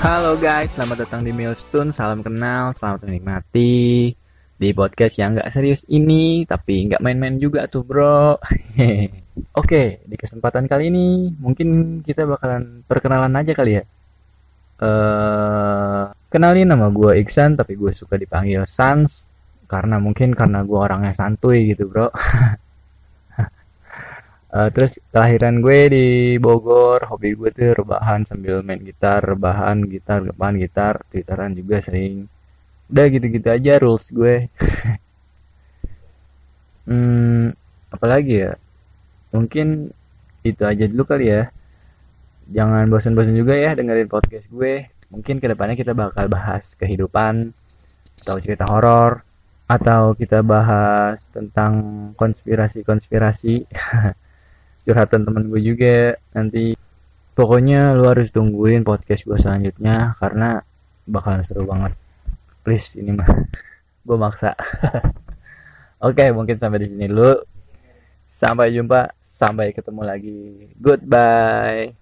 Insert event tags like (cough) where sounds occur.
Halo guys, selamat datang di Milestone. Salam kenal, selamat menikmati di podcast yang nggak serius ini, tapi nggak main-main juga tuh bro. (laughs) Oke, di kesempatan kali ini mungkin kita bakalan perkenalan aja kali ya. Uh, kenalin nama gue Iksan, tapi gue suka dipanggil Sans karena mungkin karena gue orangnya santuy gitu bro. (laughs) Uh, terus kelahiran gue di Bogor, hobi gue tuh rebahan sambil main gitar, rebahan gitar, rebahan gitar, twitteran juga sering. Udah gitu-gitu aja rules gue. (laughs) hmm, apalagi ya? Mungkin itu aja dulu kali ya. Jangan bosan-bosan juga ya dengerin podcast gue. Mungkin ke depannya kita bakal bahas kehidupan atau cerita horor atau kita bahas tentang konspirasi-konspirasi. (laughs) curhatan temen gue juga. Nanti pokoknya lu harus tungguin podcast gue selanjutnya karena bakalan seru banget. Please ini mah (laughs) gue maksa. (laughs) Oke okay, mungkin sampai di sini dulu. Sampai jumpa sampai ketemu lagi. Goodbye